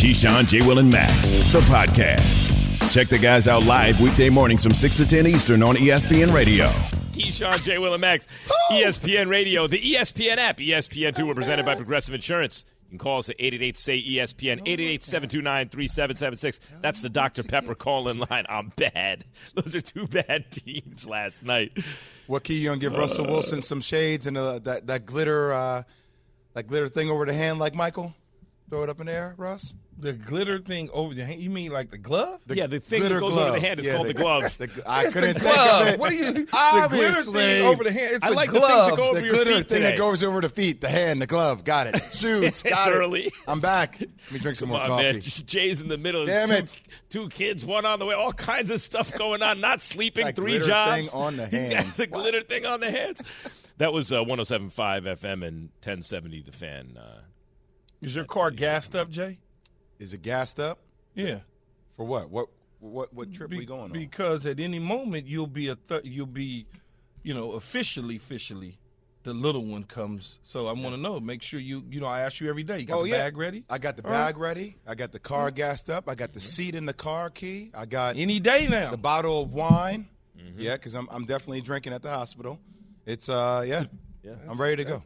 Keyshawn, J. Will, and Max, the podcast. Check the guys out live weekday mornings from 6 to 10 Eastern on ESPN Radio. Keyshawn, J. Will, and Max, ESPN Radio, the ESPN app, ESPN2, we're presented by Progressive Insurance. You can call us at 888-SAY-ESPN, 888-729-3776. That's the Dr. Pepper call-in line. I'm bad. Those are two bad teams last night. What key you gonna give Russell Wilson some shades and uh, that that glitter uh, that glitter thing over the hand like Michael? Throw it up in the air, Russ. The glitter thing over the hand. You mean like the glove? yeah, the thing that goes glove. over the hand is Yeah, called the, glove. the- I It's couldn't the think of it. What are you? The glitter Obviously. thing over the hand. It's I a like the things that glove. go over the glitter thing today. that goes over the feet, the hand, the glove. Got it. Shoes. It's got it. early. I'm back. Let me drink some Come more on, coffee. man. Jay's in the middle. Damn two, it. Two kids, one on the way. All kinds of stuff going on. Not sleeping. That three glitter jobs. thing on the He's got hand. the glitter thing on the hands. That was uh, 107.5 FM and 1070 The Fan. Uh, Is your car gassed up, Jay? Is it gassed up? Yeah. For what? What what what trip Be- we going on? Because at any moment you'll be a th- you'll be, you know, officially, officially, the little one comes. So I want to know. Make sure you, you know, I ask you every day. You got oh the yeah, bag ready? I got the All right. bag ready. I got the car gassed up. I got the seat in the car key. I got Any day now. the bottle of wine. Mm-hmm. Yeah, because I'm I'm definitely drinking at the hospital. It's uh yeah, Yeah. I'm ready to go.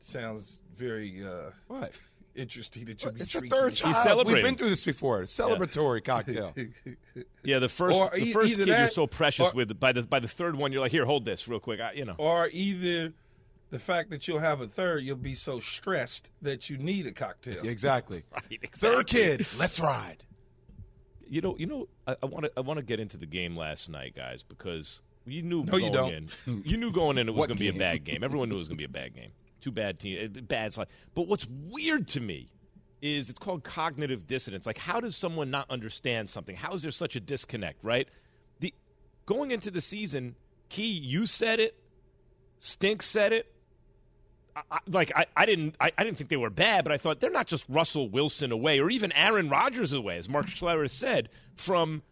Sounds very uh, What? Interesting that you'll be It's a third child. We've been through this before. Celebratory cocktail. yeah, the first Or the e- first either kid you're that, so precious or- with. By the by the third one, you're like, here, hold this real quick. I, you know. or either the fact that you'll have a third, you'll be so stressed that you need a cocktail. exactly. Right, exactly. Third kid. Let's ride. You know, you know, I want to I want to get into the game last night, guys, because you knew No, going you don't. in, you knew going in it was What going to be a game? bad game. Everyone knew it was going to be a bad game. Two bad teams, uh, bad slide. But what's weird to me is it's called cognitive dissonance. Like, how does someone not understand something? How is there such a disconnect? Right? The going into the season, Key, you said it. Stink said it. I, like I, I didn't I, I didn't think they were bad, but I thought they're not just Russell Wilson away or even Aaron Rodgers away, as Mark Schlereth said, from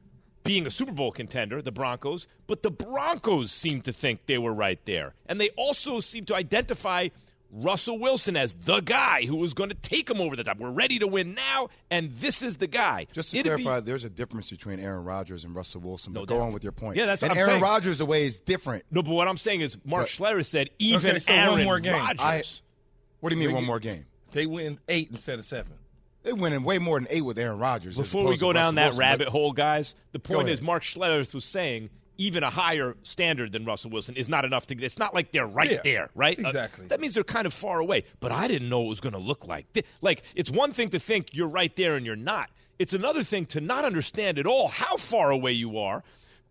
being a Super Bowl contender, the Broncos. But the Broncos seemed to think they were right there, and they also seemed to identify Russell Wilson as the guy who was going to take him over the top. We're ready to win now, and this is the guy. Just to It'd be- clarify, there's a difference between Aaron Rodgers and Russell Wilson. But No go doubt. on with your point. Yeah, that's and what I'm Aaron saying. Rodgers away is different. no, but what I'm saying is Mark But- Schlereth said even Okay, so one Aaron more game. Rodgers. I, what do you mean one more game? They win eight instead of seven. They winning way more than eight with Aaron Rodgers. Before we go down Russell that Wilson. rabbit But hole, guys, the point is Mark Schlereth was saying even a higher standard than Russell Wilson is not enough to. It's not like they're right Yeah, there, right? Uh, exactly. that means they're kind of far away. But I didn't know it was going to look like. thi- Like it's one thing to think you're right there and you're not. It's another thing to not understand at all how far away you are.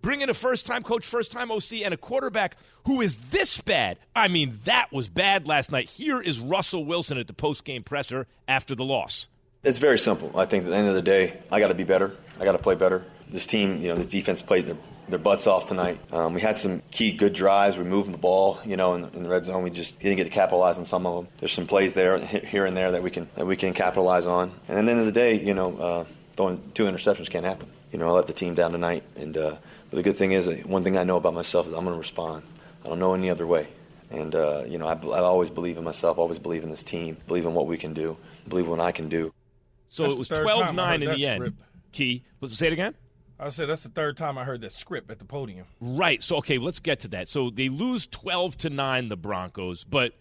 Bring in a first-time coach, first-time OC, and a quarterback who is this bad. I mean, that was bad last night. Here is Russell Wilson at the post-game presser after the loss. It's very simple. I think at the end of the day, I got to be better. I got to play better. This team, you know, this defense played their, their butts off tonight. Um, we had some key good drives. We moved the ball, you know, in, the- in the red zone. We just didn't get to capitalize on some of them. There's some plays there, here and there, that we can that we can capitalize on. And at the end of the day, you know, uh, throwing two interceptions can't happen. You know, I let the team down tonight. And uh, but the good thing is, one thing I know about myself is I'm going to respond. I don't know any other way. And uh, you know, I, I always believe in myself. Always believe in this team. Believe in what we can do. Believe in what I can do. So That's it was third time I 12 9 in the end. script. Key. Let's say it again. I said that's the third time I heard that script at the podium. Right. So, okay, let's get to that. So they lose 12 to 9, the Broncos. But,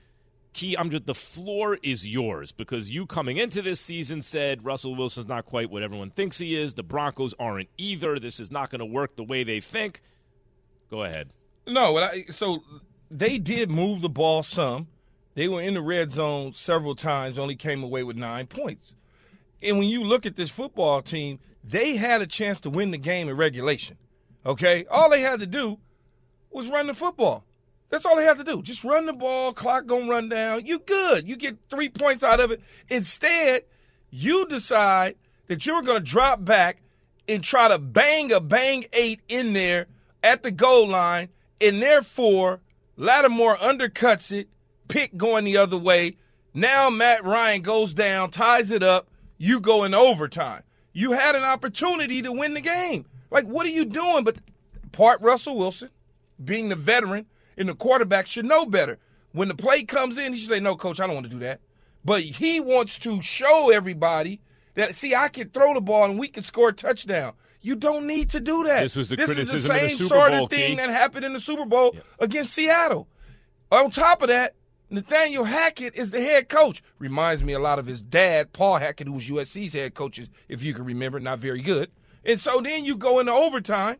Key, I'm just, the floor is yours because you coming into this season said Russell Wilson's not quite what everyone thinks he is. The Broncos aren't either. This is not going to work the way they think. Go ahead. No, I, so they did move the ball some. They were in the red zone several times, only came away with nine points. And when you look at this football team, they had a chance to win the game in regulation. Okay? All they had to do was run the football. That's all they had to do. Just run the ball, clock gonna run down. You good. You get three points out of it. Instead, you decide that you were gonna drop back and try to bang a bang eight in there at the goal line, and therefore Lattimore undercuts it, pick going the other way. Now Matt Ryan goes down, ties it up. You go in overtime. You had an opportunity to win the game. Like, what are you doing? But part Russell Wilson, being the veteran and the quarterback, should know better. When the play comes in, he should say, No, coach, I don't want to do that. But he wants to show everybody that see I can throw the ball and we can score a touchdown. You don't need to do that. This was the this criticism is of the the same Super sort Bowl, of thing Key. that happened in the Super Bowl Yep. against Seattle. On top of that, Nathaniel Hackett is the head coach. Reminds me a lot of his dad, Paul Hackett, who was USC's head coach, if you can remember, not very good. And so then you go into overtime.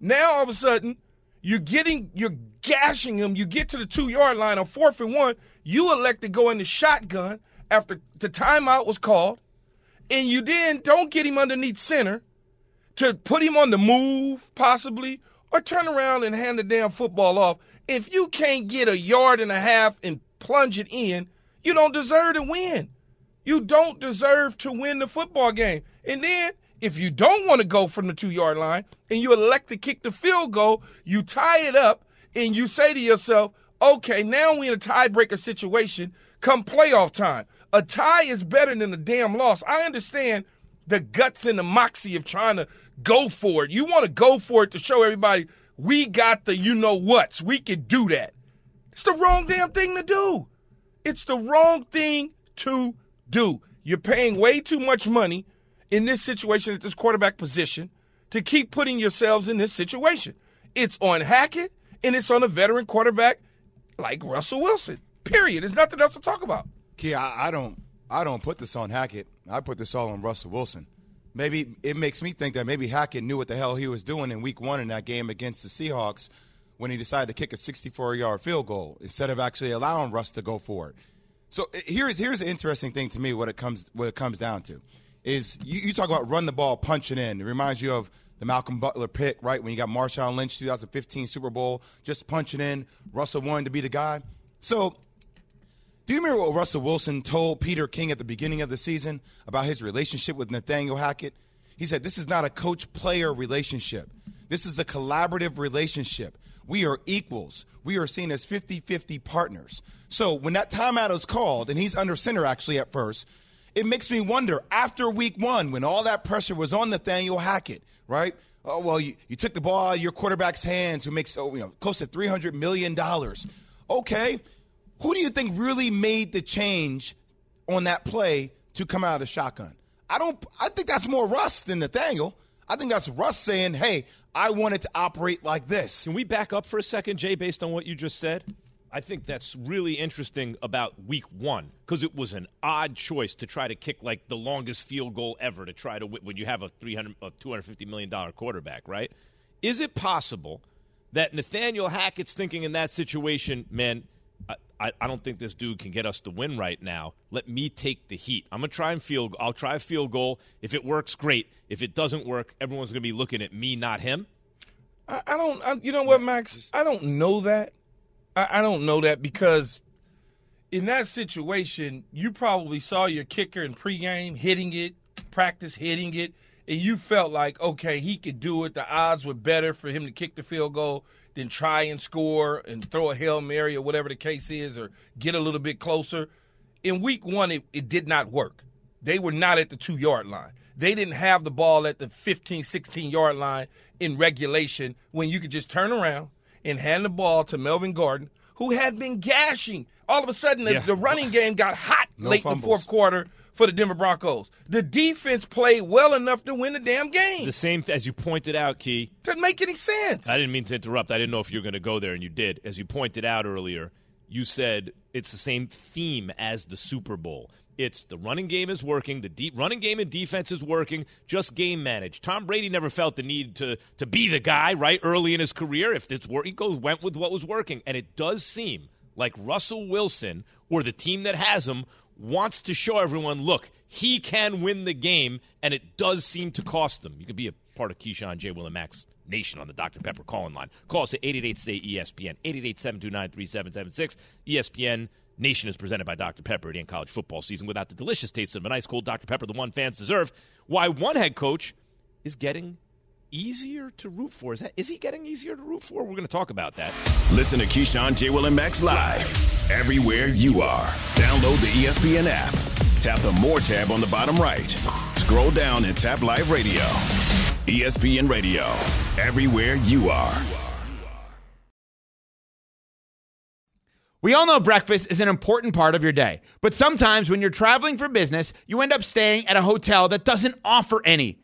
Now all of a sudden, you're getting, you're gashing him. You get to the two yard line on fourth and one. You elect to go in the shotgun after the timeout was called, and you then don't get him underneath center to put him on the move, possibly, or turn around and hand the damn football off. If you can't get a yard and a half and plunge it in, you don't deserve to win. You don't deserve to win the football game. And then, if you don't want to go from the two yard line and you elect to kick the field goal, you tie it up and you say to yourself, okay, now we're in a tiebreaker situation come playoff time. A tie is better than a damn loss. I understand the guts and the moxie of trying to go for it. You want to go for it to show everybody we got the you know what's. We can do that. It's the wrong damn thing to do. It's the wrong thing to do. You're paying way too much money in this situation at this quarterback position to keep putting yourselves in this situation. It's on Hackett and it's on a veteran quarterback like Russell Wilson. Period. There's nothing else to talk about. Key, I, I don't I don't put this on Hackett. I put this all on Russell Wilson. Maybe it makes me think that maybe Hackett knew what the hell he was doing in week one in that game against the Seahawks when he decided to kick a 64 yard field goal instead of actually allowing Russ to go for it. So here's here's an interesting thing to me what it comes what it comes down to is you, you talk about run the ball, punch it in. It reminds you of the Malcolm Butler pick, right? When you got Marshawn Lynch 2015 Super Bowl, just punching in. Russell wanted to be the guy. So do you remember what Russell Wilson told Peter King at the beginning of the season about his relationship with Nathaniel Hackett? He said, This is not a coach player relationship. This is a collaborative relationship. We are equals. We are seen as 50 50 partners. So when that timeout is called, and he's under center actually at first, it makes me wonder after week one, when all that pressure was on Nathaniel Hackett, right? Oh, well, you, you took the ball out of your quarterback's hands who makes oh, you know, close to $300 million. Okay, who do you think really made the change on that play to come out of the shotgun? I don't. I think that's more Russ than Nathaniel. I think that's Russ saying, "Hey, I wanted to operate like this." Can we back up for a second, Jay, based on what you just said? I think that's really interesting about week one because it was an odd choice to try to kick like the longest field goal ever to try to when you have a 300 a 250 million dollar quarterback, right? Is it possible that Nathaniel Hackett's thinking in that situation, man, I, I, don't think this dude can get us to win right now. Let me take the heat. I'm gonna try and field. I'll try a field goal. If it works, great. If it doesn't work, everyone's gonna be looking at me, not him. I, I don't. I, you know what, Max? I don't know that. I, I don't know that because in that situation, you probably saw your kicker in pregame hitting it, practice hitting it, and you felt like, okay, he could do it. The odds were better for him to kick the field goal than try and score and throw a hail mary or whatever the case is, or get a little bit closer. In week one, it, it did not work. They were not at the two yard line. They didn't have the ball at the 15, 16 yard line in regulation when you could just turn around and hand the ball to Melvin Gordon, who had been gashing. All of a sudden, the, Yeah. the running game got hot No late in the fourth quarter for the Denver Broncos. The defense played well enough to win the damn game. The same as you pointed out, Key. Doesn't make any sense. I didn't mean to interrupt. I didn't know if you were going to go there, and you did. As you pointed out earlier, you said it's the same theme as the Super Bowl. It's the running game is working, the deep running game and defense is working, just game managed. Tom Brady never felt the need to to be the guy right early in his career. If it's work, he goes went with what was working, and it does seem like Russell Wilson or the team that has him wants to show everyone, look, he can win the game, and it does seem to cost them. You can be a part of Keyshawn J. Will and Max Nation on the Dr. Pepper calling line. Call us at 888 say ESPN, 888 729 3776. ESPN Nation is presented by Dr. Pepper the college football season without the delicious taste of an ice cold Dr. Pepper, the one fans deserve. Why one head coach is getting easier to root for. Is that is he getting easier to root for? We're going to talk about that. Listen to Keyshawn, J. Will, and Max live everywhere you are. Download the ESPN app. Tap the More tab on the bottom right. Scroll down and tap Live Radio. ESPN Radio, everywhere you are. We all know breakfast is an important part of your day, but sometimes when you're traveling for business, you end up staying at a hotel that doesn't offer any.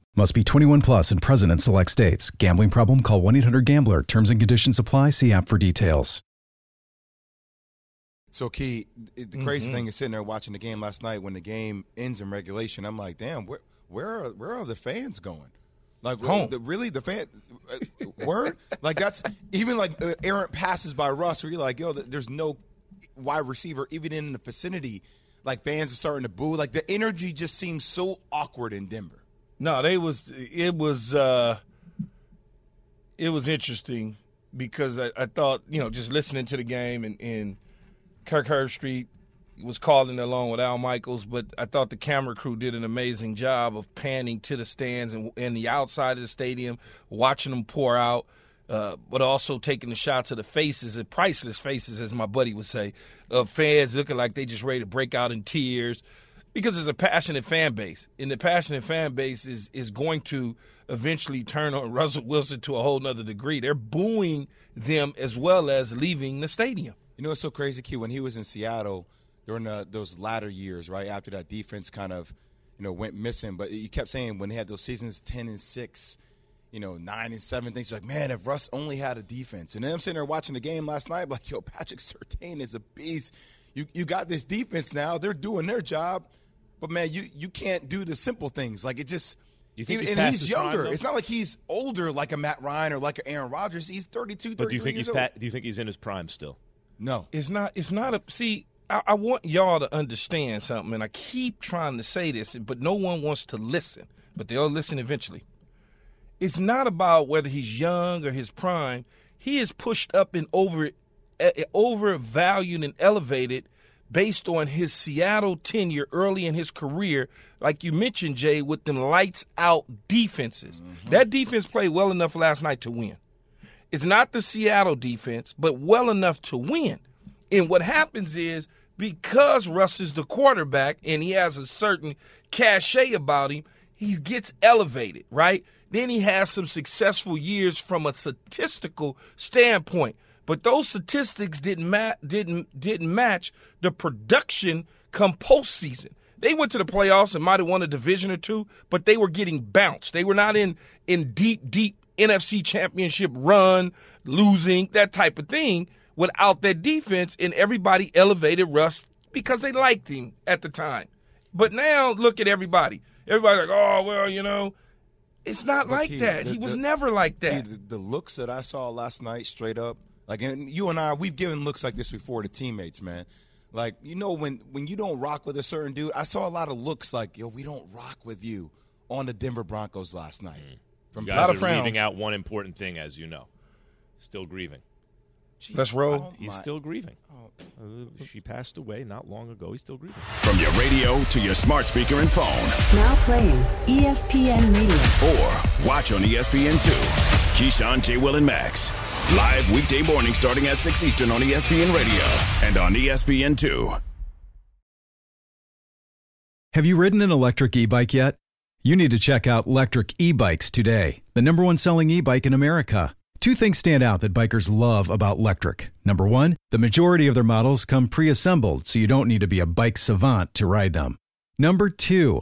Must be 21 plus and present in select states. Gambling problem? Call 1 800 GAMBLER. Terms and conditions apply. See app for details. So, Key, it, the crazy thing is sitting there watching the game last night when the game ends in regulation. I'm like, damn, where where are where are the fans going? Like, Home. The, really, the fan uh, word? like that's even like uh, errant passes by Russ, where you're like, yo, there's no wide receiver even in the vicinity. Like fans are starting to boo. Like the energy just seems so awkward in Denver. No, they was it was uh it was interesting because I, I thought, you know, just listening to the game and, and Kirk Herbstreit was calling along with Al Michaels, but I thought the camera crew did an amazing job of panning to the stands and, and the outside of the stadium, watching them pour out, uh, but also taking the shots of the faces, the priceless faces, as my buddy would say, of fans looking like they just ready to break out in tears because it's a passionate fan base, and the passionate fan base is is going to eventually turn on Russell Wilson to a whole nother degree. They're booing them as well as leaving the stadium. You know what's so crazy, Q? When he was in Seattle during the, those latter years, right after that defense kind of, you know, went missing. But you kept saying when they had those seasons ten and six, you know, nine and seven, things like, man, if Russ only had a defense. And then I'm sitting there watching the game last night, like, yo, Patrick Surtain is a beast. You you got this defense now; they're doing their job. But man, you you can't do the simple things. Like it just. You think he- he's and past he's his younger. prime, it's not like he's older, like a Matt Ryan or like an Aaron Rodgers. He's 32, But do you think he's old. pat, do you think he's in his prime still? No. It's not. It's not a. See, I, I want y'all to understand something, and I keep trying to say this, but no one wants to listen. But they'll listen eventually. It's not about whether he's young or his prime. He is pushed up and over, eh, overvalued and elevated based on his Seattle tenure early in his career, like you mentioned, Jay, with them lights out defenses. Mm-hmm. That defense played well enough last night to win. It's not the Seattle defense, but well enough to win. And what happens is because Russ is the quarterback and he has a certain cachet about him, he gets elevated, right? Then he has some successful years from a statistical standpoint. But those statistics didn't ma- didn't didn't match the production come postseason. They went to the playoffs and might have won a division or two, but they were getting bounced. They were not in in deep, deep NFC championship run, losing, that type of thing without that defense, and everybody elevated Russ because they liked him at the time. But now look at everybody. Everybody's like, oh well, you know, it's not But like Key, that. the- he was the- never like that. the, the looks that I saw last night, straight up, like, and you and I, we've given looks like this before to teammates, man. Like, you know, when when you don't rock with a certain dude, I saw a lot of looks like, yo, we don't rock with you on the Denver Broncos last night. From You guys are frowns. leaving out one important thing, as you know. Still grieving. Gee, Let's roll. He's mind. still grieving. Uh, she passed away not long ago. He's still grieving. From your radio to your smart speaker and phone, Now playing ESPN Radio. or watch on E ESPN2. Keyshawn, J. Will, and Max. Live weekday morning starting at 6 Eastern on ESPN Radio and on E ESPN2. Have you ridden an electric e bike yet? You need to check out Lectric E Bikes today, the number one selling e bike in America. Two things stand out that bikers love about Lectric. Number one, the majority of their models come pre assembled, so you don't need to be a bike savant to ride them. Number two,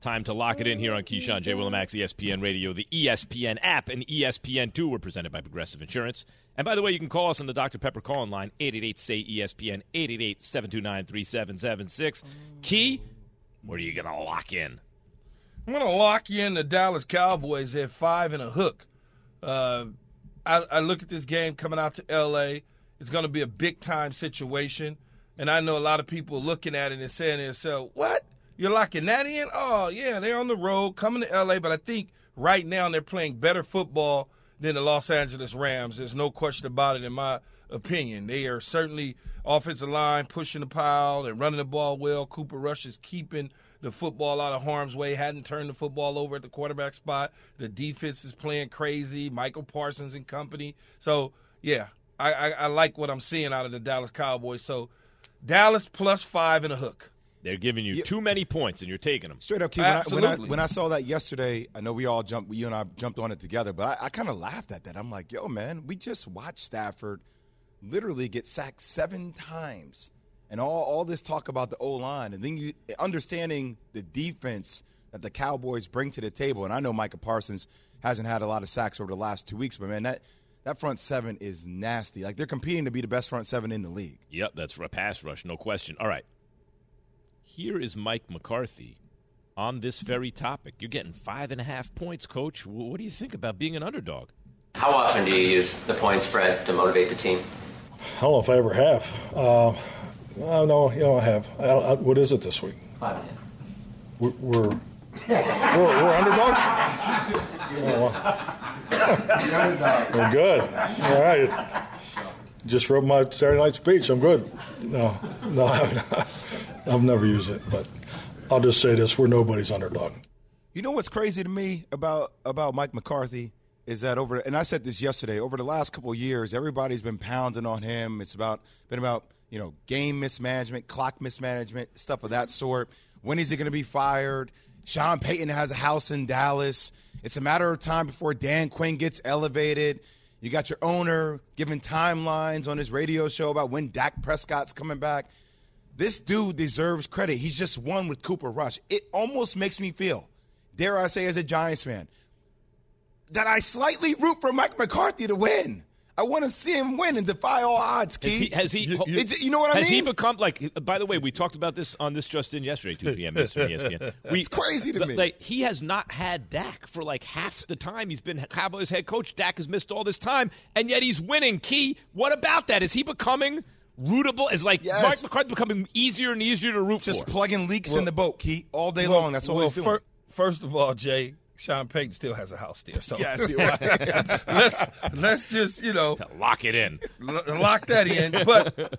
Time to lock it in here on Keyshawn J. Willimax, ESPN Radio, the ESPN app, and ESPN2. We're presented by Progressive Insurance. And by the way, you can call us on the Dr. Pepper call line, 888-SAY-ESPN, 888-729-3776. Key, where are you going to lock in? I'm going to lock you in the Dallas Cowboys at five and a hook. Uh, I, I look at this game coming out to L.A. It's going to be a big-time situation. And I know a lot of people looking at it and saying to themselves, what? You're locking that in? Oh, yeah, they're on the road coming to LA, but I think right now they're playing better football than the Los Angeles Rams. There's no question about it, in my opinion. They are certainly offensive line pushing the pile and running the ball well. Cooper Rush is keeping the football out of harm's way, hadn't turned the football over at the quarterback spot. The defense is playing crazy. Michael Parsons and company. So, yeah, I, I, I like what I'm seeing out of the Dallas Cowboys. So, Dallas plus five and a hook. They're giving you too many points, and you're taking them. Straight up, Key, when I, when, I, when I saw that yesterday, I know we all jumped, you and I jumped on it together, but I, I kind of laughed at that. I'm like, yo, man, we just watched Stafford literally get sacked seven times, and all all this talk about the O line, and then you understanding the defense that the Cowboys bring to the table. And I know Micah Parsons hasn't had a lot of sacks over the last two weeks, but man, that that front seven is nasty. Like they're competing to be the best front seven in the league. Yep, that's a pass rush, no question. All right. Here is Mike McCarthy on this very topic. You're getting five and a half points, coach. What do you think about being an underdog? How often do you use the point spread to motivate the team? I don't know if I ever have. Uh, I know, you know, I have. I, I, what is it this week? Five and a half. We're, we're, we're, we're underdogs? Oh, we're good. All right. Just wrote my Saturday night speech. I'm good. No, no, I haven't. I've never used it, but I'll just say this: we're nobody's underdog. You know what's crazy to me about about Mike McCarthy is that over and I said this yesterday. Over the last couple years, everybody's been pounding on him. It's about been about you know game mismanagement, clock mismanagement, stuff of that sort. When is he going to be fired? Sean Payton has a house in Dallas. It's a matter of time before Dan Quinn gets elevated. You got your owner giving timelines on his radio show about when Dak Prescott's coming back. This dude deserves credit. He's just won with Cooper Rush. It almost makes me feel, dare I say, as a Giants fan, that I slightly root for Mike McCarthy to win. I want to see him win and defy all odds. Keith. Has he? Has he you, you, you, know what I has mean? Has he become like? By the way, we talked about this on this just in yesterday, 2 p.m. ESPN. We, it's crazy to the, me. Like he has not had Dak for like half the time he's been Cowboys head coach. Dak has missed all this time, and yet he's winning. Key, what about that? Is he becoming? Rootable is like yes. Mark McCarthy becoming easier and easier to root Just for. Just plugging leaks well, in the boat, Key, all day well, long. That's all well, he's doing. For, first of all, Jay, Sean Payton still has a house there. So yes, right. let's let's just you know lock it in, lock that in. But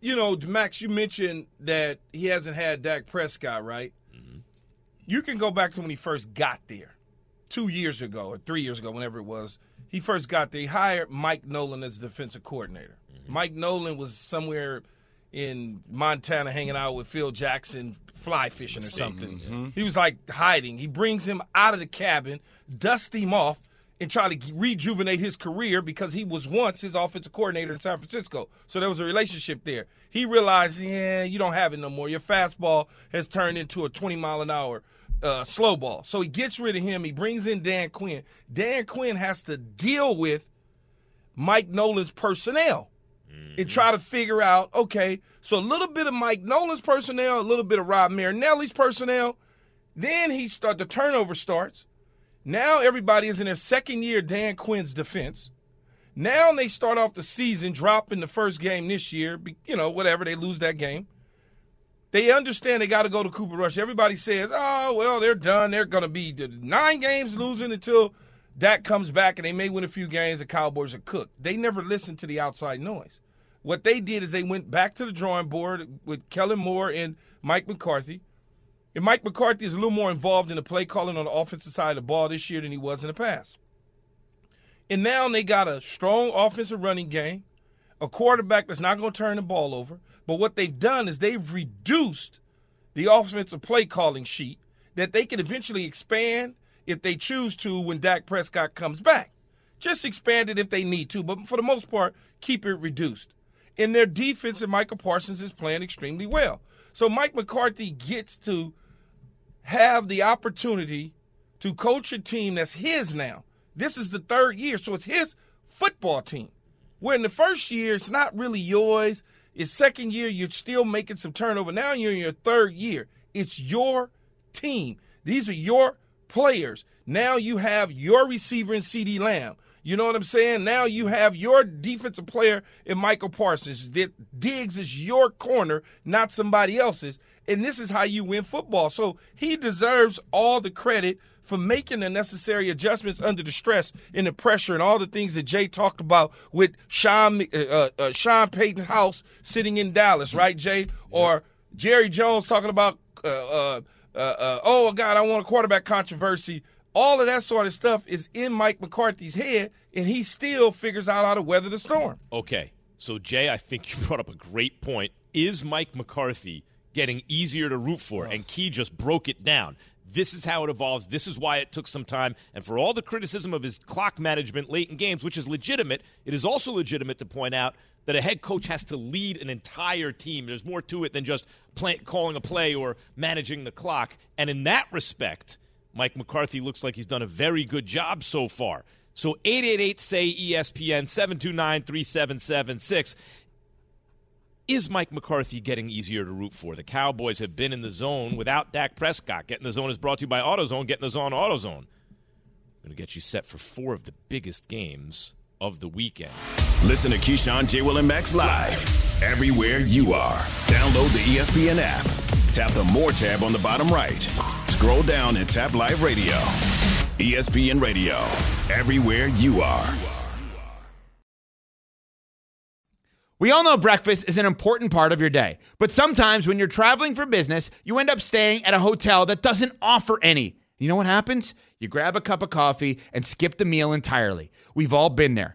you know, Max, you mentioned that he hasn't had Dak Prescott, right? Mm-hmm. You can go back to when he first got there, two years ago or three years ago, whenever it was. He first got there. He hired Mike Nolan as defensive coordinator. Mm-hmm. Mike Nolan was somewhere in Montana hanging out with Phil Jackson fly fishing or something. Mm-hmm. He was like hiding. He brings him out of the cabin, dusts him off, and try to rejuvenate his career because he was once his offensive coordinator in San Francisco. So there was a relationship there. He realized, yeah, you don't have it no more. Your fastball has turned into a 20 mile an hour uh, slow ball. So he gets rid of him. He brings in Dan Quinn. Dan Quinn has to deal with Mike Nolan's personnel and mm-hmm. try to figure out, okay, so a little bit of Mike Nolan's personnel, a little bit of Rod Marinelli's personnel. Then he start the turnover starts. Now everybody is in their second year Dan Quinn's defense. Now they start off the season dropping the first game this year, you know, whatever, they lose that game. They understand they got to go to Cooper Rush. Everybody says, oh, well, they're done. They're going to be nine games losing until Dak comes back and they may win a few games. The Cowboys are cooked. They never listened to the outside noise. What they did is they went back to the drawing board with Kellen Moore and Mike McCarthy. And Mike McCarthy is a little more involved in the play calling on the offensive side of the ball this year than he was in the past. And now they got a strong offensive running game, a quarterback that's not going to turn the ball over. But what they've done is they've reduced the offensive play calling sheet that they can eventually expand if they choose to when Dak Prescott comes back. Just expand it if they need to, but for the most part, keep it reduced. And their defense and Michael Parsons is playing extremely well. So Mike McCarthy gets to have the opportunity to coach a team that's his now. This is the third year, so it's his football team. Where in the first year, it's not really yours. It's second year, you're still making some turnover. Now you're in your third year. It's your team. These are your players. Now you have your receiver in CeeDee Lamb. You know what I'm saying? Now you have your defensive player in Michael Parsons. That Diggs is your corner, not somebody else's. And this is how you win football. So he deserves all the credit for making the necessary adjustments under the stress and the pressure and all the things that Jay talked about with Sean uh, uh, uh Sean Payton's house sitting in Dallas, right, Jay? Or Jerry Jones talking about, uh, uh, uh, oh God, I want a quarterback controversy. All of that sort of stuff is in Mike McCarthy's head, and he still figures out how to weather the storm. Okay, so Jay, I think you brought up a great point. Is Mike McCarthy getting easier to root for? And Key just broke it down. This is how it evolves. This is why it took some time. And for all the criticism of his clock management late in games, which is legitimate, it is also legitimate to point out that a head coach has to lead an entire team. There's more to it than just play, calling a play or managing the clock. And in that respect, Mike McCarthy looks like he's done a very good job so far. So 888 say ESPN 729 3776. Is Mike McCarthy getting easier to root for? The Cowboys have been in the zone without Dak Prescott. Getting the zone is brought to you by AutoZone. Getting the zone, AutoZone. I'm going to get you set for four of the biggest games of the weekend. Listen to Keyshawn, J. Will, and Max live everywhere you are. Download the ESPN app. Tap the More tab on the bottom right. Scroll down and tap Live Radio. ESPN Radio. Everywhere you are. We all know breakfast is an important part of your day, but sometimes when you're traveling for business, you end up staying at a hotel that doesn't offer any. You know what happens? You grab a cup of coffee and skip the meal entirely. We've all been there.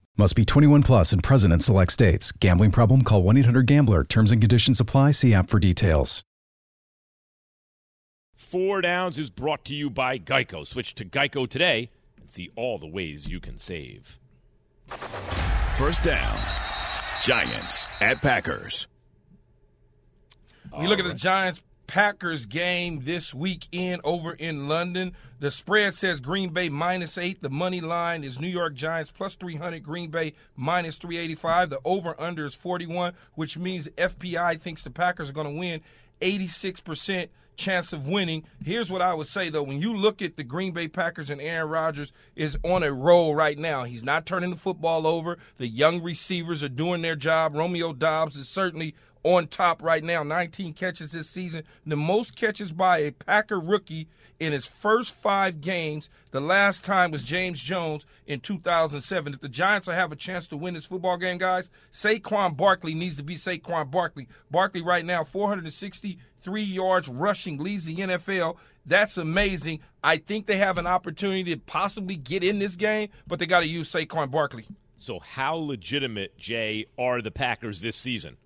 Must be 21 plus and present in select states. Gambling problem? Call 1 800 GAMBLER. Terms and conditions apply. See app for details. Four Downs is brought to you by Geico. Switch to Geico today and see all the ways you can save. First down. Giants at Packers. We look at the Giants Packers game this weekend over in London. The spread says Green Bay minus eight. The money line is New York Giants plus 300, Green Bay minus 385. The over under is 41, which means FPI thinks the Packers are going to win 86% chance of winning. Here's what I would say though: when you look at the Green Bay Packers and Aaron Rodgers is on a roll right now. He's not turning the football over. The young receivers are doing their job. Romeo Doubs is certainly on top right now. 19 catches this season, the most catches by a Packer rookie in his first five games. The last time was James Jones in 2007. If the Giants will have a chance to win this football game, guys, Saquon Barkley needs to be Saquon Barkley. Barkley right now, 463 yards rushing, leads the NFL. That's amazing. I think they have an opportunity to possibly get in this game, but they got to use Saquon Barkley. So, how legitimate, Jay, are the Packers this season?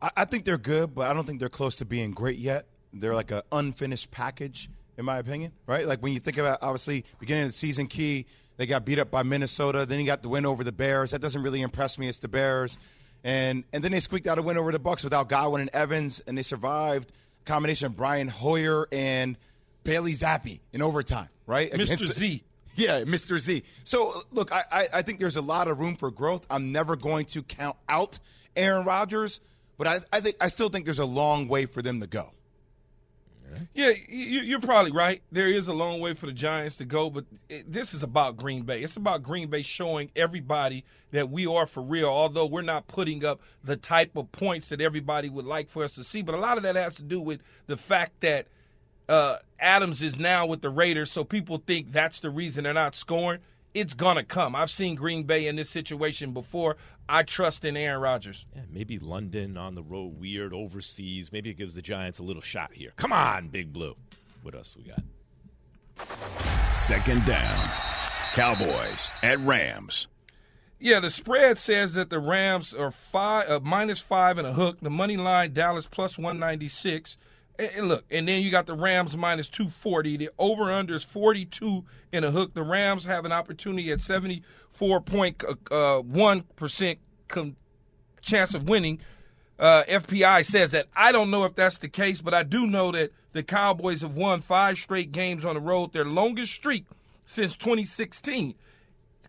I, I think they're good, but I don't think they're close to being great yet. They're like an unfinished package, in my opinion, right? Like when you think about obviously beginning of the season, key They got beat up by Minnesota. Then he got the win over the Bears. That doesn't really impress me. It's the Bears. And and then they squeaked out a win over the Bucs without Godwin and Evans, and they survived. Combination of Brian Hoyer and Bailey Zappe in overtime, right? Mr. Against- Z. Yeah, Mr. Z. So look, I, I I think there's a lot of room for growth. I'm never going to count out Aaron Rodgers, but I I think I still think there's a long way for them to go. Yeah, you, you're probably right. There is a long way for the Giants to go, but this is about Green Bay. It's about Green Bay showing everybody that we are for real, although we're not putting up the type of points that everybody would like for us to see. But a lot of that has to do with the fact that uh, Adams is now with the Raiders, so people think that's the reason they're not scoring. It's going to come. I've seen Green Bay in this situation before. I trust in Aaron Rodgers. Yeah, maybe London on the road, weird overseas. Maybe it gives the Giants a little shot here. Come on, Big Blue. What else we got? Second down. Cowboys at Rams. Yeah, the spread says that the Rams are five, uh, minus five and a hook. The money line Dallas plus one ninety six. And, look, and then you got the Rams minus two forty. The over under is forty two and a hook. The Rams have an opportunity at 74.1% uh, one percent chance of winning. Uh, FPI says that. I don't know if that's the case, but I do know that the Cowboys have won five straight games on the road, their longest streak since 2016.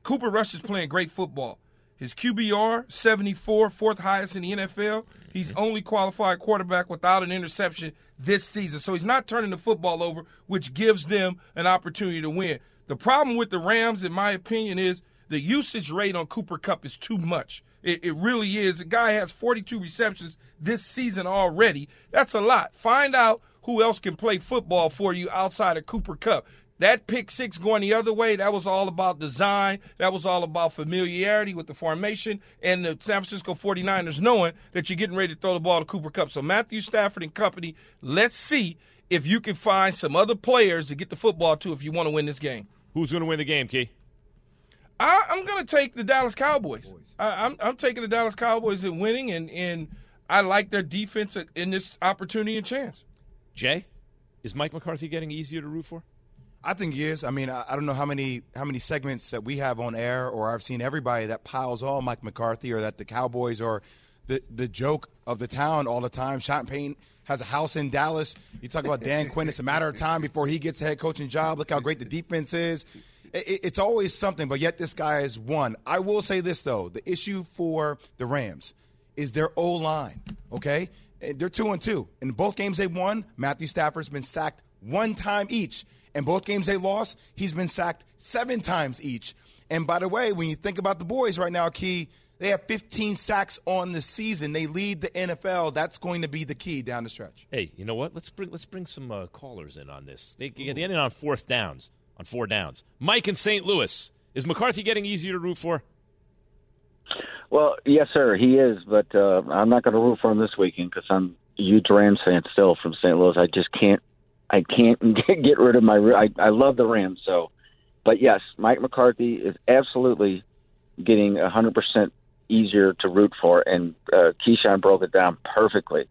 Cooper Rush is playing great football. His QBR, 74, fourth highest in the NFL. He's only qualified quarterback without an interception this season. So he's not turning the football over, which gives them an opportunity to win. The problem with the Rams, in my opinion, is the usage rate on Cooper Kupp is too much. It, it really is. The guy has 42 receptions this season already. That's a lot. Find out who else can play football for you outside of Cooper Kupp. That pick six going the other way, that was all about design. That was all about familiarity with the formation and the San Francisco 49ers knowing that you're getting ready to throw the ball to Cooper Kupp. So Matthew Stafford and company, let's see if you can find some other players to get the football to if you want to win this game. Who's going to win the game, Key? I, I'm going to take the Dallas Cowboys. I, I'm, I'm taking the Dallas Cowboys in winning, and, and I like their defense in this opportunity and chance. Jay, is Mike McCarthy getting easier to root for? I think he is. I mean, I, I don't know how many how many segments that we have on air, or I've seen everybody that piles on Mike McCarthy, or that the Cowboys are the the joke of the town all the time. Payton has a house in Dallas. You talk about Dan Quinn; it's a matter of time before he gets a head coaching job. Look how great the defense is. It, it's always something, but yet this guy is one. I will say this though: the issue for the Rams is their O line. Okay, they're two and two. In both games they won, Matthew Stafford's been sacked one time each. In both games they lost, he's been sacked seven times each. And by the way, when you think about the boys right now, Key, they have 15 sacks on the season. They lead the NFL. That's going to be the key down the stretch. Hey, you know what? Let's bring let's bring some uh, callers in on this. They they ended on fourth downs, on four downs. Mike in St. Louis. Is McCarthy getting easier to root for? Well, yes, sir, he is, but uh, I'm not going to root for him this weekend because I'm a huge Rams fan still from St. Louis. I just can't, I can't get rid of my. I, I love the Rams, so. But yes, Mike McCarthy is absolutely getting 100 percent easier to root for, and uh, Keyshawn broke it down perfectly.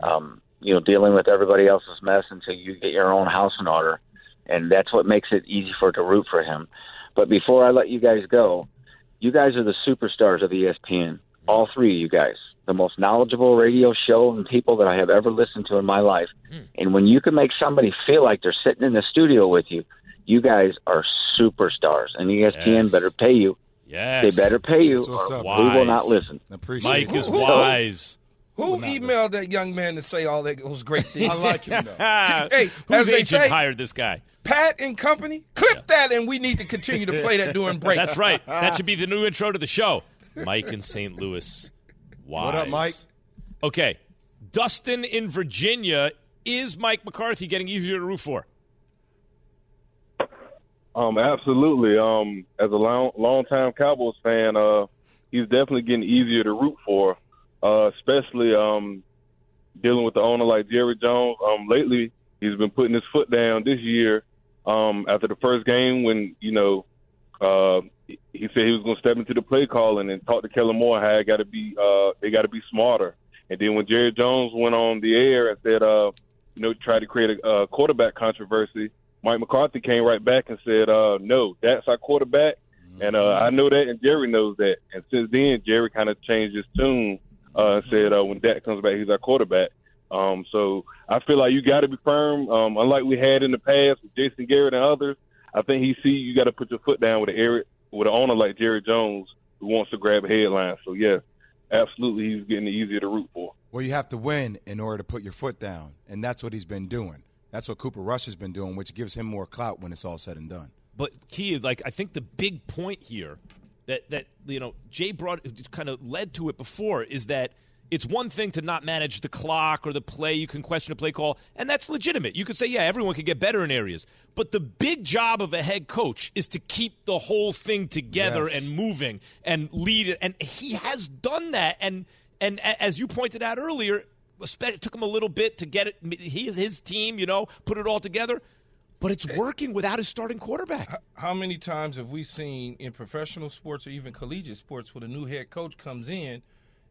Um, you know, dealing with everybody else's mess until you get your own house in order, and that's what makes it easy for to root for him. But before I let you guys go, you guys are the superstars of ESPN. All three of you guys, the most knowledgeable radio show and people that I have ever listened to in my life. Hmm. And when you can make somebody feel like they're sitting in the studio with you, you guys are superstars. And ESPN Yes. better pay you. Yes. They better pay you, That's or up, we will not listen. Mike is Who- who- wise. Who emailed that young man to say all that those great things? I like him though. Hey, as they agent say- hired this guy? Pat and company, clip that, and we need to continue to play that during break. That's right. That should be the new intro to the show. Mike in St. Louis. Wise. What up, Mike? Okay. Dustin in Virginia. Is Mike McCarthy getting easier to root for? Um, absolutely. Um, as a long, long-time Cowboys fan, uh, he's definitely getting easier to root for, uh, especially um, dealing with the owner like Jerry Jones. Um, lately, he's been putting his foot down this year. Um, after the first game, when you know, uh, he said he was going to step into the play calling and talk to Kellen Moore how it got to be, uh, they got to be smarter. And then when Jerry Jones went on the air and said, uh, you know, tried to create a, a quarterback controversy, Mike McCarthy came right back and said, uh, "No, that's our quarterback." And uh, I know that, and Jerry knows that. And since then, Jerry kind of changed his tune uh, and said, uh, "When Dak comes back, he's our quarterback." Um, so I feel like you got to be firm. Um, unlike we had in the past with Jason Garrett and others, I think he see you got to put your foot down with area, with an owner like Jerry Jones who wants to grab a headline. So yes, absolutely, he's getting easier to root for. Well, you have to win in order to put your foot down, and that's what he's been doing. That's what Cooper Rush has been doing, which gives him more clout when it's all said and done. But Key, like I think the big point here that that you know Jay brought kind of led to it before is that it's one thing to not manage the clock or the play. You can question a play call, and that's legitimate. You could say, yeah, everyone can get better in areas. But the big job of a head coach is to keep the whole thing together Yes. and moving and lead it. And he has done that. And and as you pointed out earlier, it took him a little bit to get it. He his team, you know, put it all together. But it's working without his starting quarterback. How many times have we seen in professional sports or even collegiate sports when a new head coach comes in,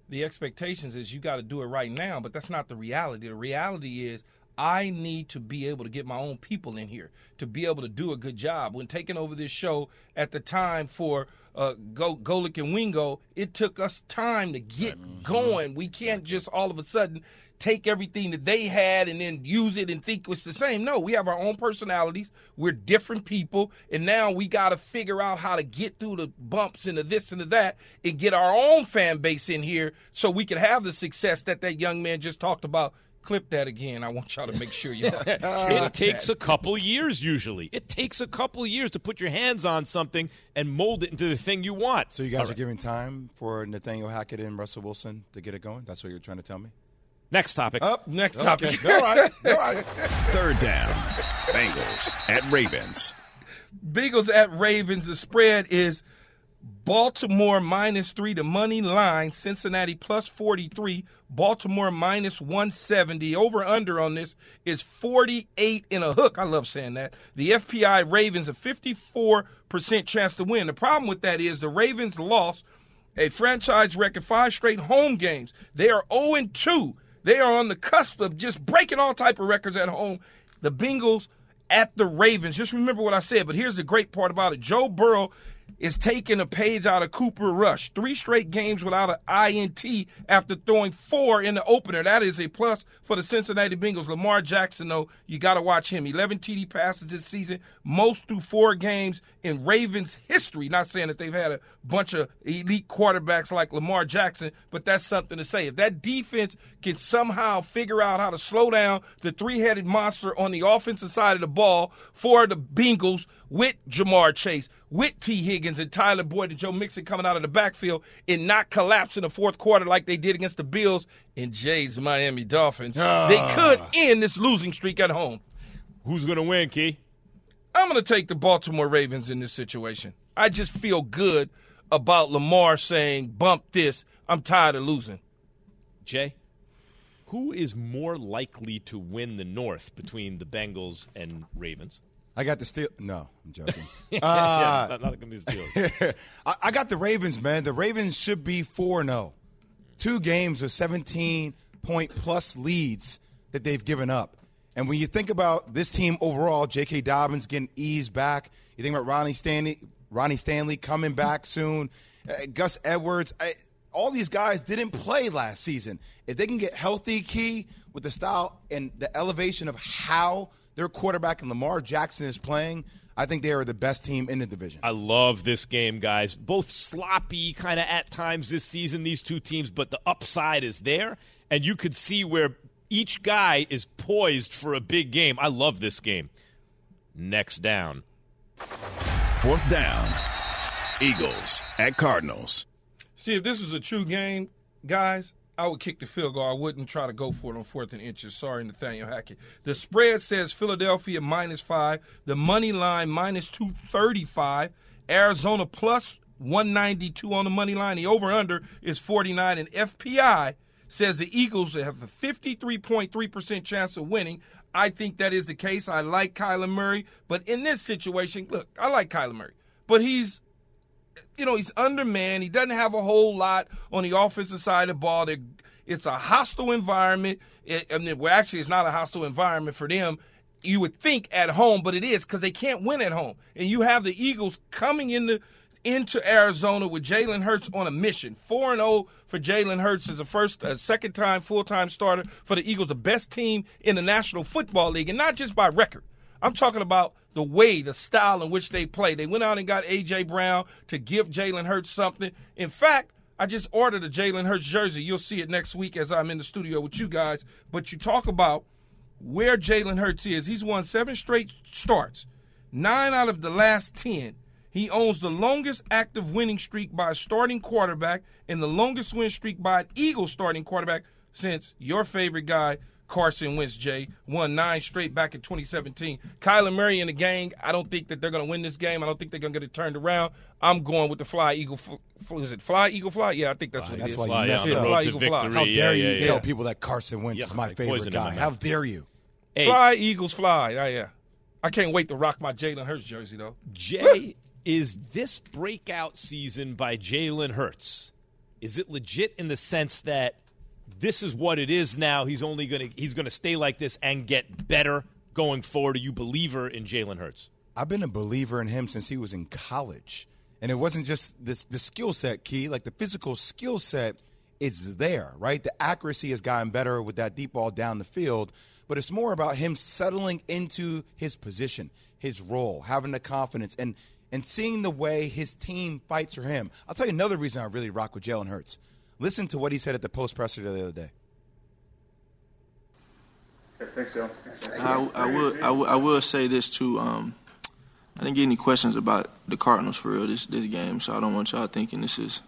the expectations is you got to do it right now, but that's not the reality. The reality is I need to be able to get my own people in here to be able to do a good job. When taking over this show at the time for uh, Go Golic and Wingo, it took us time to get going. We can't just all of a sudden take everything that they had and then use it and think it's the same. No, we have our own personalities. We're different people, and now we got to figure out how to get through the bumps and the this and the that and get our own fan base in here so we can have the success that that young man just talked about. Clip that again. I want y'all to make sure you. it takes a couple years usually. It takes a couple years to put your hands on something and mold it into the thing you want. So you guys are giving time for Nathaniel Hackett and Russell Wilson to get it going? That's what you're trying to tell me? Next topic. Up. Next Okay. topic. All right. All right. Third down. Bengals at Ravens. Bengals at Ravens. The spread is Baltimore minus three. The money line, Cincinnati plus 43. Baltimore minus 170. Over under on this is 48 in a hook. I love saying that. The FPI Ravens a 54% chance to win. The problem with that is the Ravens lost a franchise record five straight home games. They are 0 2. They are on the cusp of just breaking all type of records at home. The Bengals at the Ravens. Just remember what I said, but here's the great part about it. Joe Burrow is taking a page out of Cooper Rush. Three straight games without an INT after throwing four in the opener. That is a plus for the Cincinnati Bengals. Lamar Jackson, though, you got to watch him. 11 TD passes this season, most through four games in Ravens history. Not saying that they've had a bunch of elite quarterbacks like Lamar Jackson, but that's something to say. If that defense can somehow figure out how to slow down the three headed monster on the offensive side of the ball for the Bengals with Ja'Marr Chase, with Tee Higgins and Tyler Boyd and Joe Mixon coming out of the backfield and not collapse in the fourth quarter like they did against the Bills and Jay's Miami Dolphins, they ah. could end this losing streak at home. Who's going to win, Key? I'm going to take the Baltimore Ravens in this situation. I just feel good about Lamar saying, bump this. I'm tired of losing. Jay, who is more likely to win the North between the Bengals and Ravens? I got the steel. No, I'm joking. yeah, Uh, it's not, not going to be Steelers. I, I got the Ravens, man. The Ravens should be 4 0. Two games with 17 point plus leads that they've given up. And when you think about this team overall, J.K. Dobbins getting eased back, you think about Ronnie Stanley, Ronnie Stanley coming back soon, uh, Gus Edwards. I, all these guys didn't play last season. If they can get healthy, key with the style and the elevation of how their quarterback and Lamar Jackson is playing, I think they are the best team in the division. I love this game, guys. Both sloppy kind of at times this season, these two teams, but the upside is there, and you could see where each guy is poised for a big game. I love this game. Next down. Fourth down. Eagles at Cardinals. See, if this was a true game, guys, I would kick the field goal. I wouldn't try to go for it on fourth and inches. Sorry, Nathaniel Hackett. The spread says Philadelphia minus five. The money line minus 235. Arizona plus 192 on the money line. The over under is 49. And FPI says the Eagles have a 53.3% chance of winning. I think that is the case. I like Kyler Murray. But in this situation, look, I like Kyler Murray. But he's you know, he's undermanned. He doesn't have a whole lot on the offensive side of the ball. They're, it's a hostile environment. It, I mean, well, actually, it's not a hostile environment for them. you would think at home, but it is because they can't win at home. And you have the Eagles coming into into Arizona with Jalen Hurts on a mission. Four and zero for Jalen Hurts as a first, a second time full time starter for the Eagles, the best team in the National Football League, and not just by record. I'm talking about the way, the style in which they play. They went out and got A.J. Brown to give Jalen Hurts something. In fact, I just ordered a Jalen Hurts jersey. You'll see it next week as I'm in the studio with you guys. But you talk about where Jalen Hurts is. He's won seven straight starts, nine out of the last 10. He owns the longest active winning streak by a starting quarterback and the longest win streak by an Eagles starting quarterback since your favorite guy, Carson Wentz, Jay, won nine straight back in 2017. Kyler Murray and the gang, I don't think that they're going to win this game. I don't think they're going to get it turned around. I'm going with the Fly Eagle. Is it Fly Eagle Fly? Yeah, I think that's what it That's is. why you messed up. road Fly to Eagle Fly. victory. How dare yeah, you yeah, tell yeah. people that Carson Wentz Yeah, is my like favorite poison in my guy? How dare you? Hey, Fly Eagles Fly. Yeah, yeah. I can't wait to rock my Jalen Hurts jersey though. Jay, is this breakout season by Jalen Hurts? Is it legit in the sense that this is what it is now? He's only gonna he's gonna stay like this and get better going forward. Are you believer in Jalen Hurts? I've been a believer in him since he was in college. And it wasn't just this the skill set key, like the physical skill set, it's there, right? The accuracy has gotten better with that deep ball down the field, but it's more about him settling into his position, his role, having the confidence and and seeing the way his team fights for him. I'll tell you another reason I really rock with Jalen Hurts. Listen to what he said at the post presser the other day. Thanks, Joe. I, I will. I will. I will say this too. Um, I didn't get any questions about the Cardinals for real this this game, so I don't want y'all thinking this is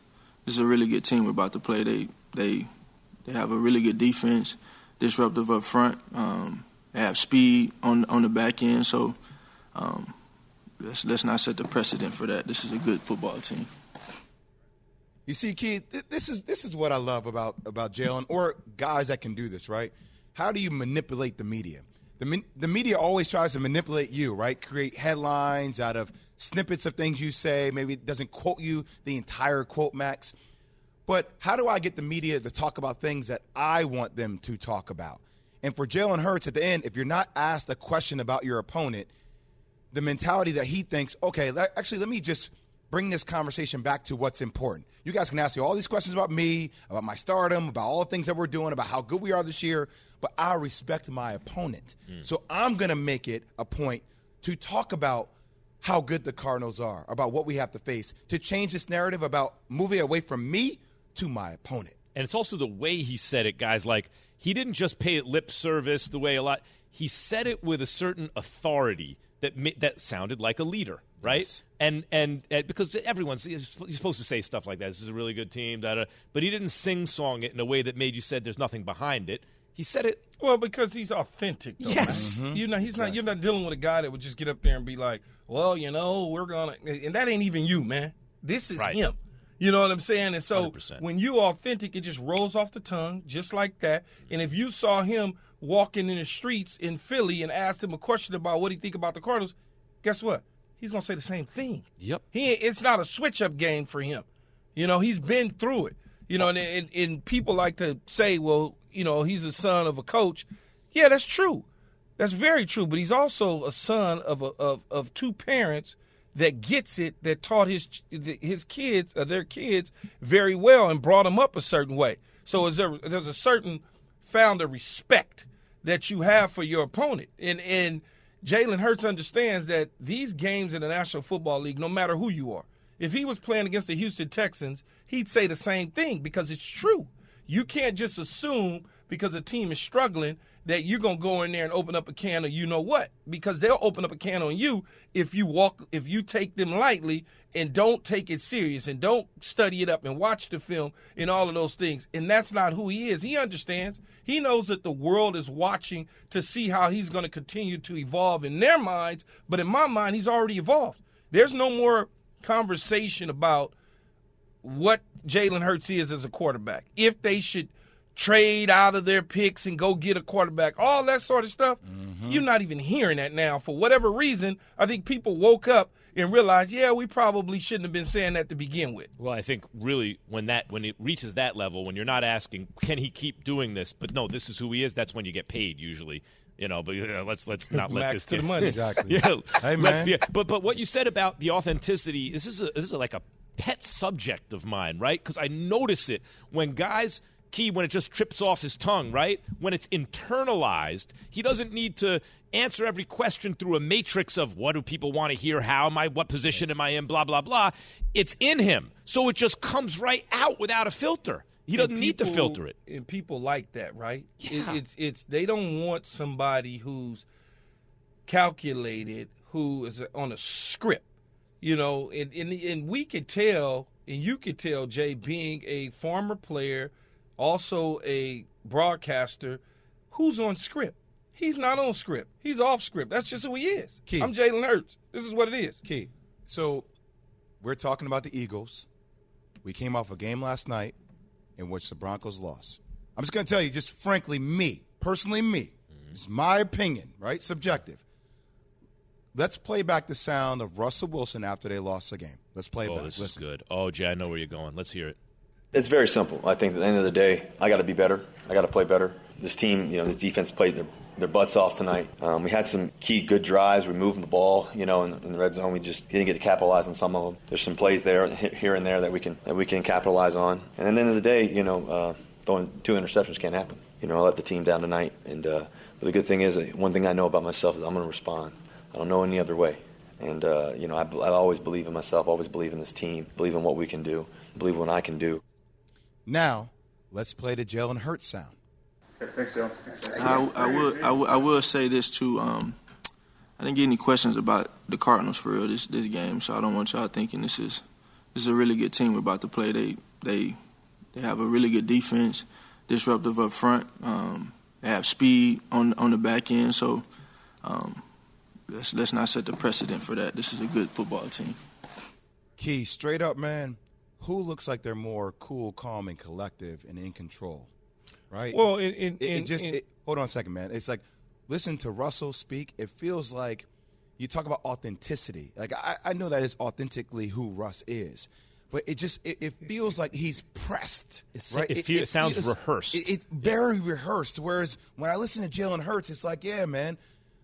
this is a really good team we're about to play. They they they have a really good defense, disruptive up front. Um, they have speed on on the back end, so um, let's let's not set the precedent for that. This is a good football team. You see, Keith, th- this is this is what I love about about Jalen or guys that can do this, right? How do you manipulate the media? The the media always tries to manipulate you, right? Create headlines out of snippets of things you say. Maybe it doesn't quote you the entire quote, Max. But how do I get the media to talk about things that I want them to talk about? And for Jalen Hurts at the end, if you're not asked a question about your opponent, the mentality that he thinks, okay, actually, let me just bring this conversation back to what's important. You guys can ask me all these questions about me, about my stardom, about all the things that we're doing, about how good we are this year, but I respect my opponent. Hmm. So I'm going to make it a point to talk about how good the Cardinals are, about what we have to face, to change this narrative about moving away from me to my opponent. And it's also the way he said it, guys. Like he didn't just pay it lip service the way a lot. He said it with a certain authority that that sounded like a leader, right? And, and and because everyone's you're supposed to say stuff like that. This is a really good team, da, da. but he didn't sing song it in a way that made you said there's nothing behind it. He said it. Well, because he's authentic. Though, Yes. man. Mhm. you know he's not. You're not dealing with a guy that would just get up there and be like, "Well, you know, we're gonna," and that ain't even you, man. This is Right. him. You know what I'm saying? And so 100%. when you authentic, it just rolls off the tongue just like that. And if you saw him walking in the streets in Philly and asked him a question about what he think about the Cardinals, guess what? He's gonna say the same thing. Yep. He it's not a switch up game for him. You know, he's been through it. You know, and, and, and people like to say, well, you know, he's a son of a coach. Yeah, that's true. That's very true. But he's also a son of a, of of two parents that gets it, that taught his his kids, uh, their kids, very well and brought them up a certain way. So is there there's a certain found a respect that you have for your opponent, and and Jalen Hurts understands that these games in the National Football League, no matter who you are, if he was playing against the Houston Texans, he'd say the same thing because it's true. You can't just assume because a team is struggling that you're gonna go in there and open up a can of you know what? Because they'll open up a can on you if you walk if you take them lightly and don't take it serious and don't study it up and watch the film and all of those things. And that's not who he is. He understands. He knows that the world is watching to see how he's going to continue to evolve in their minds. But in my mind he's already evolved. There's no more conversation about what Jalen Hurts is as a quarterback. If they should trade out of their picks and go get a quarterback, all that sort of stuff, you're not even hearing that now. For whatever reason, I think people woke up and realized, yeah, we probably shouldn't have been saying that to begin with. Well, I think really when that when it reaches that level, when you're not asking, can he keep doing this? But no, this is who he is. That's when you get paid usually. You know, but uh, let's let's not let Max this to get the money. Exactly. yeah, Hey, let's man. be- but but what you said about the authenticity, this is a, this is like a pet subject of mine, right? Because I notice it when guys key when it just trips off his tongue, right? When it's internalized, he doesn't need to answer every question through a matrix of what do people want to hear, how am I, what position am I in, blah blah blah. It's in him, so it just comes right out without a filter. He doesn't And need to filter it. And people like that, right? It- Yeah. it's it's they don't want somebody who's calculated, who is on a script, you know. And and, and we could tell, and you could tell, Jay, being a former player, also a broadcaster, who's on script. He's not on script. He's off script. That's just who he is. Key. I'm Jalen Hurts. This is what it is. Key. So we're talking about the Eagles. We came off a game last night in which the Broncos lost. I'm just going to tell you, just frankly, me, personally, me, mm-hmm. it's my opinion, right? Subjective. Let's play back the sound of Russell Wilson after they lost the game. Let's play it Oh, back. this is good. Oh, Jay, I know where you're going. Let's hear it. It's very simple. I think at the end of the day, I got to be better. I got to play better. This team, you know, this defense played their, their butts off tonight. Um, we had some key good drives. We moved the ball, you know, in, in the red zone. We just didn't get to capitalize on some of them. There's some plays there, here and there, that we can that we can capitalize on. And at the end of the day, you know, uh, throwing two interceptions can't happen. You know, I let the team down tonight. And uh, but the good thing is, uh, one thing I know about myself is I'm going to respond. I don't know any other way. And uh, you know, I, I always believe in myself. Always believe in this team. Believe in what we can do. Believe in what I can do. Now, let's play the Jalen Hurts sound. I, I would I, would- I will say this too. Um, I didn't get any questions about the Cardinals for real this this game, so I don't want y'all thinking this is this is a really good team we're about to play. They they they have a really good defense, disruptive up front. Um, they have speed on on the back end, so um, let's let's not set the precedent for that. This is a good football team. Key, straight up, man, who looks like they're more cool, calm, and collective and in control? Right? Well, in- in- it, it just in- it- hold on a second, man. It's like listen to Russell speak. It feels like you talk about authenticity. Like I, I know that is authentically who Russ is, but it just it, it feels like he's pressed. It's- right? it feel- it sounds rehearsed. It, it's very rehearsed. Whereas when I listen to Jalen Hurts, it's like, yeah, man,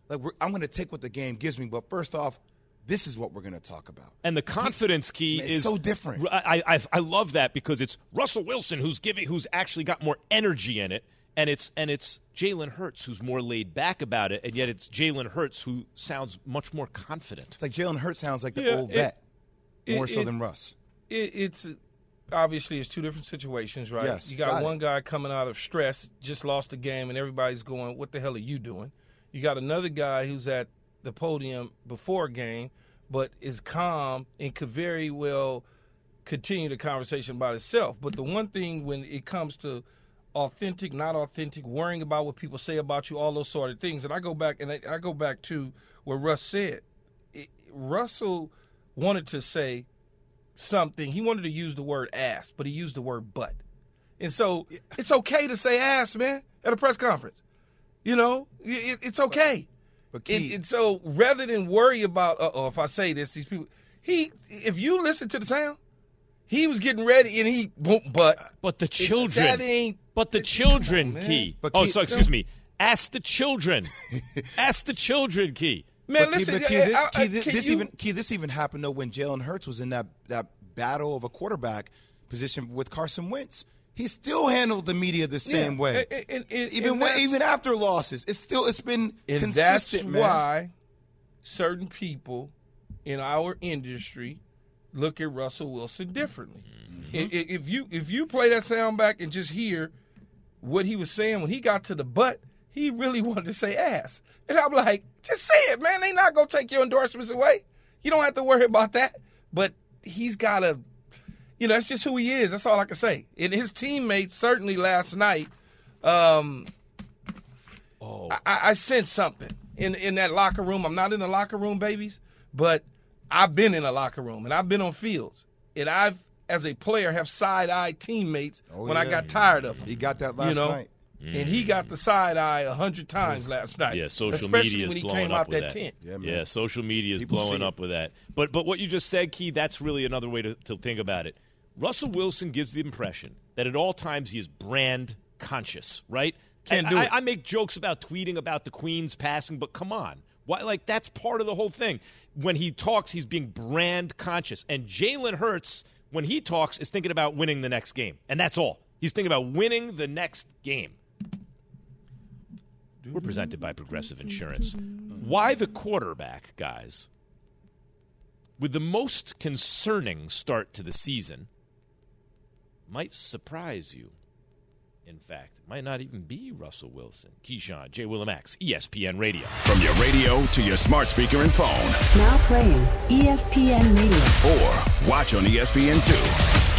like we're, I'm going to take what the game gives me. But first off, this is what we're going to talk about. And the confidence key Man, is so different. I, I I love that because it's Russell Wilson who's giving who's actually got more energy in it, and it's and it's Jalen Hurts who's more laid back about it, and yet it's Jalen Hurts who sounds much more confident. It's like Jalen Hurts sounds like the Yeah, old it- vet, it- more so it- than Russ. it, it's obviously it's two different situations, right? Yes, you got, got it. one guy coming out of stress, just lost the game, and everybody's going, "What the hell are you doing?" You got another guy who's at the podium before a game, but is calm and could very well continue the conversation about itself. But the one thing when it comes to authentic, not authentic, worrying about what people say about you, all those sort of things, and I go back and I, I go back to what Russ said. It, Russell wanted to say something. He wanted to use the word ass, but he used the word butt. And so it's okay to say ass, man, at a press conference. You know, it, it's okay. But And, and so rather than worry about, uh oh, if I say this, these people, he, if you listen to the sound, he was getting ready and he, boom, but. But the That children, ain't. but the it- children, on, Key. man. But oh, so excuse me. Ask the children. Ask the children, Key. Man, but listen, but Key, I- this, I- Key, this, this you- even Key, this even happened though when Jalen Hurts was in that that battle of a quarterback position with Carson Wentz. He still handled the media the same Yeah, way, and- and- and- even and when, even after losses. It's still it's been And consistent, that's man. why certain people in our industry look at Russell Wilson differently. Mm-hmm. I- i- If you if you play that sound back and just hear what he was saying when he got to the butt, he really wanted to say ass. And I'm like, just say it, man. They not gonna take your endorsements away. You don't have to worry about that. But he's gotta you know, that's just who he is. That's all I can say. And his teammates certainly last night, um, Oh, I, I sensed something in in that locker room. I'm not in the locker room, babies, but I've been in a locker room and I've been on fields, and I've as a player have side eye teammates Oh, when I got tired of them. He got that you last know, night. and he got the side eye a hundred times last night. Yeah, social especially media is when he blowing came up out with that that. tent. Yeah. Yeah, social media is People blowing up with that. But but what you just said, Key, that's really another way to, to think about it. Russell Wilson gives the impression that at all times he is brand conscious, right? Can't I, do I, it. I make jokes about tweeting about the Queen's passing, but come on. Why, like that's part of the whole thing. When he talks, he's being brand conscious, and Jalen Hurts, when he talks, is thinking about winning the next game, and that's all. He's thinking about winning the next game. We're presented by Progressive Insurance. Why the quarterback, guys? With the most concerning start to the season, might surprise you. In fact, it might not even be Russell Wilson. Keyshawn, J. Willimax, ESPN Radio. From your radio to your smart speaker and phone, Now playing ESPN Radio. or watch on E ESPN2.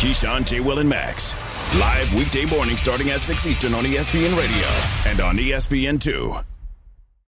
Keyshawn, J. Will, and Max. Live weekday morning starting at 6 Eastern on ESPN Radio and on ESPN2.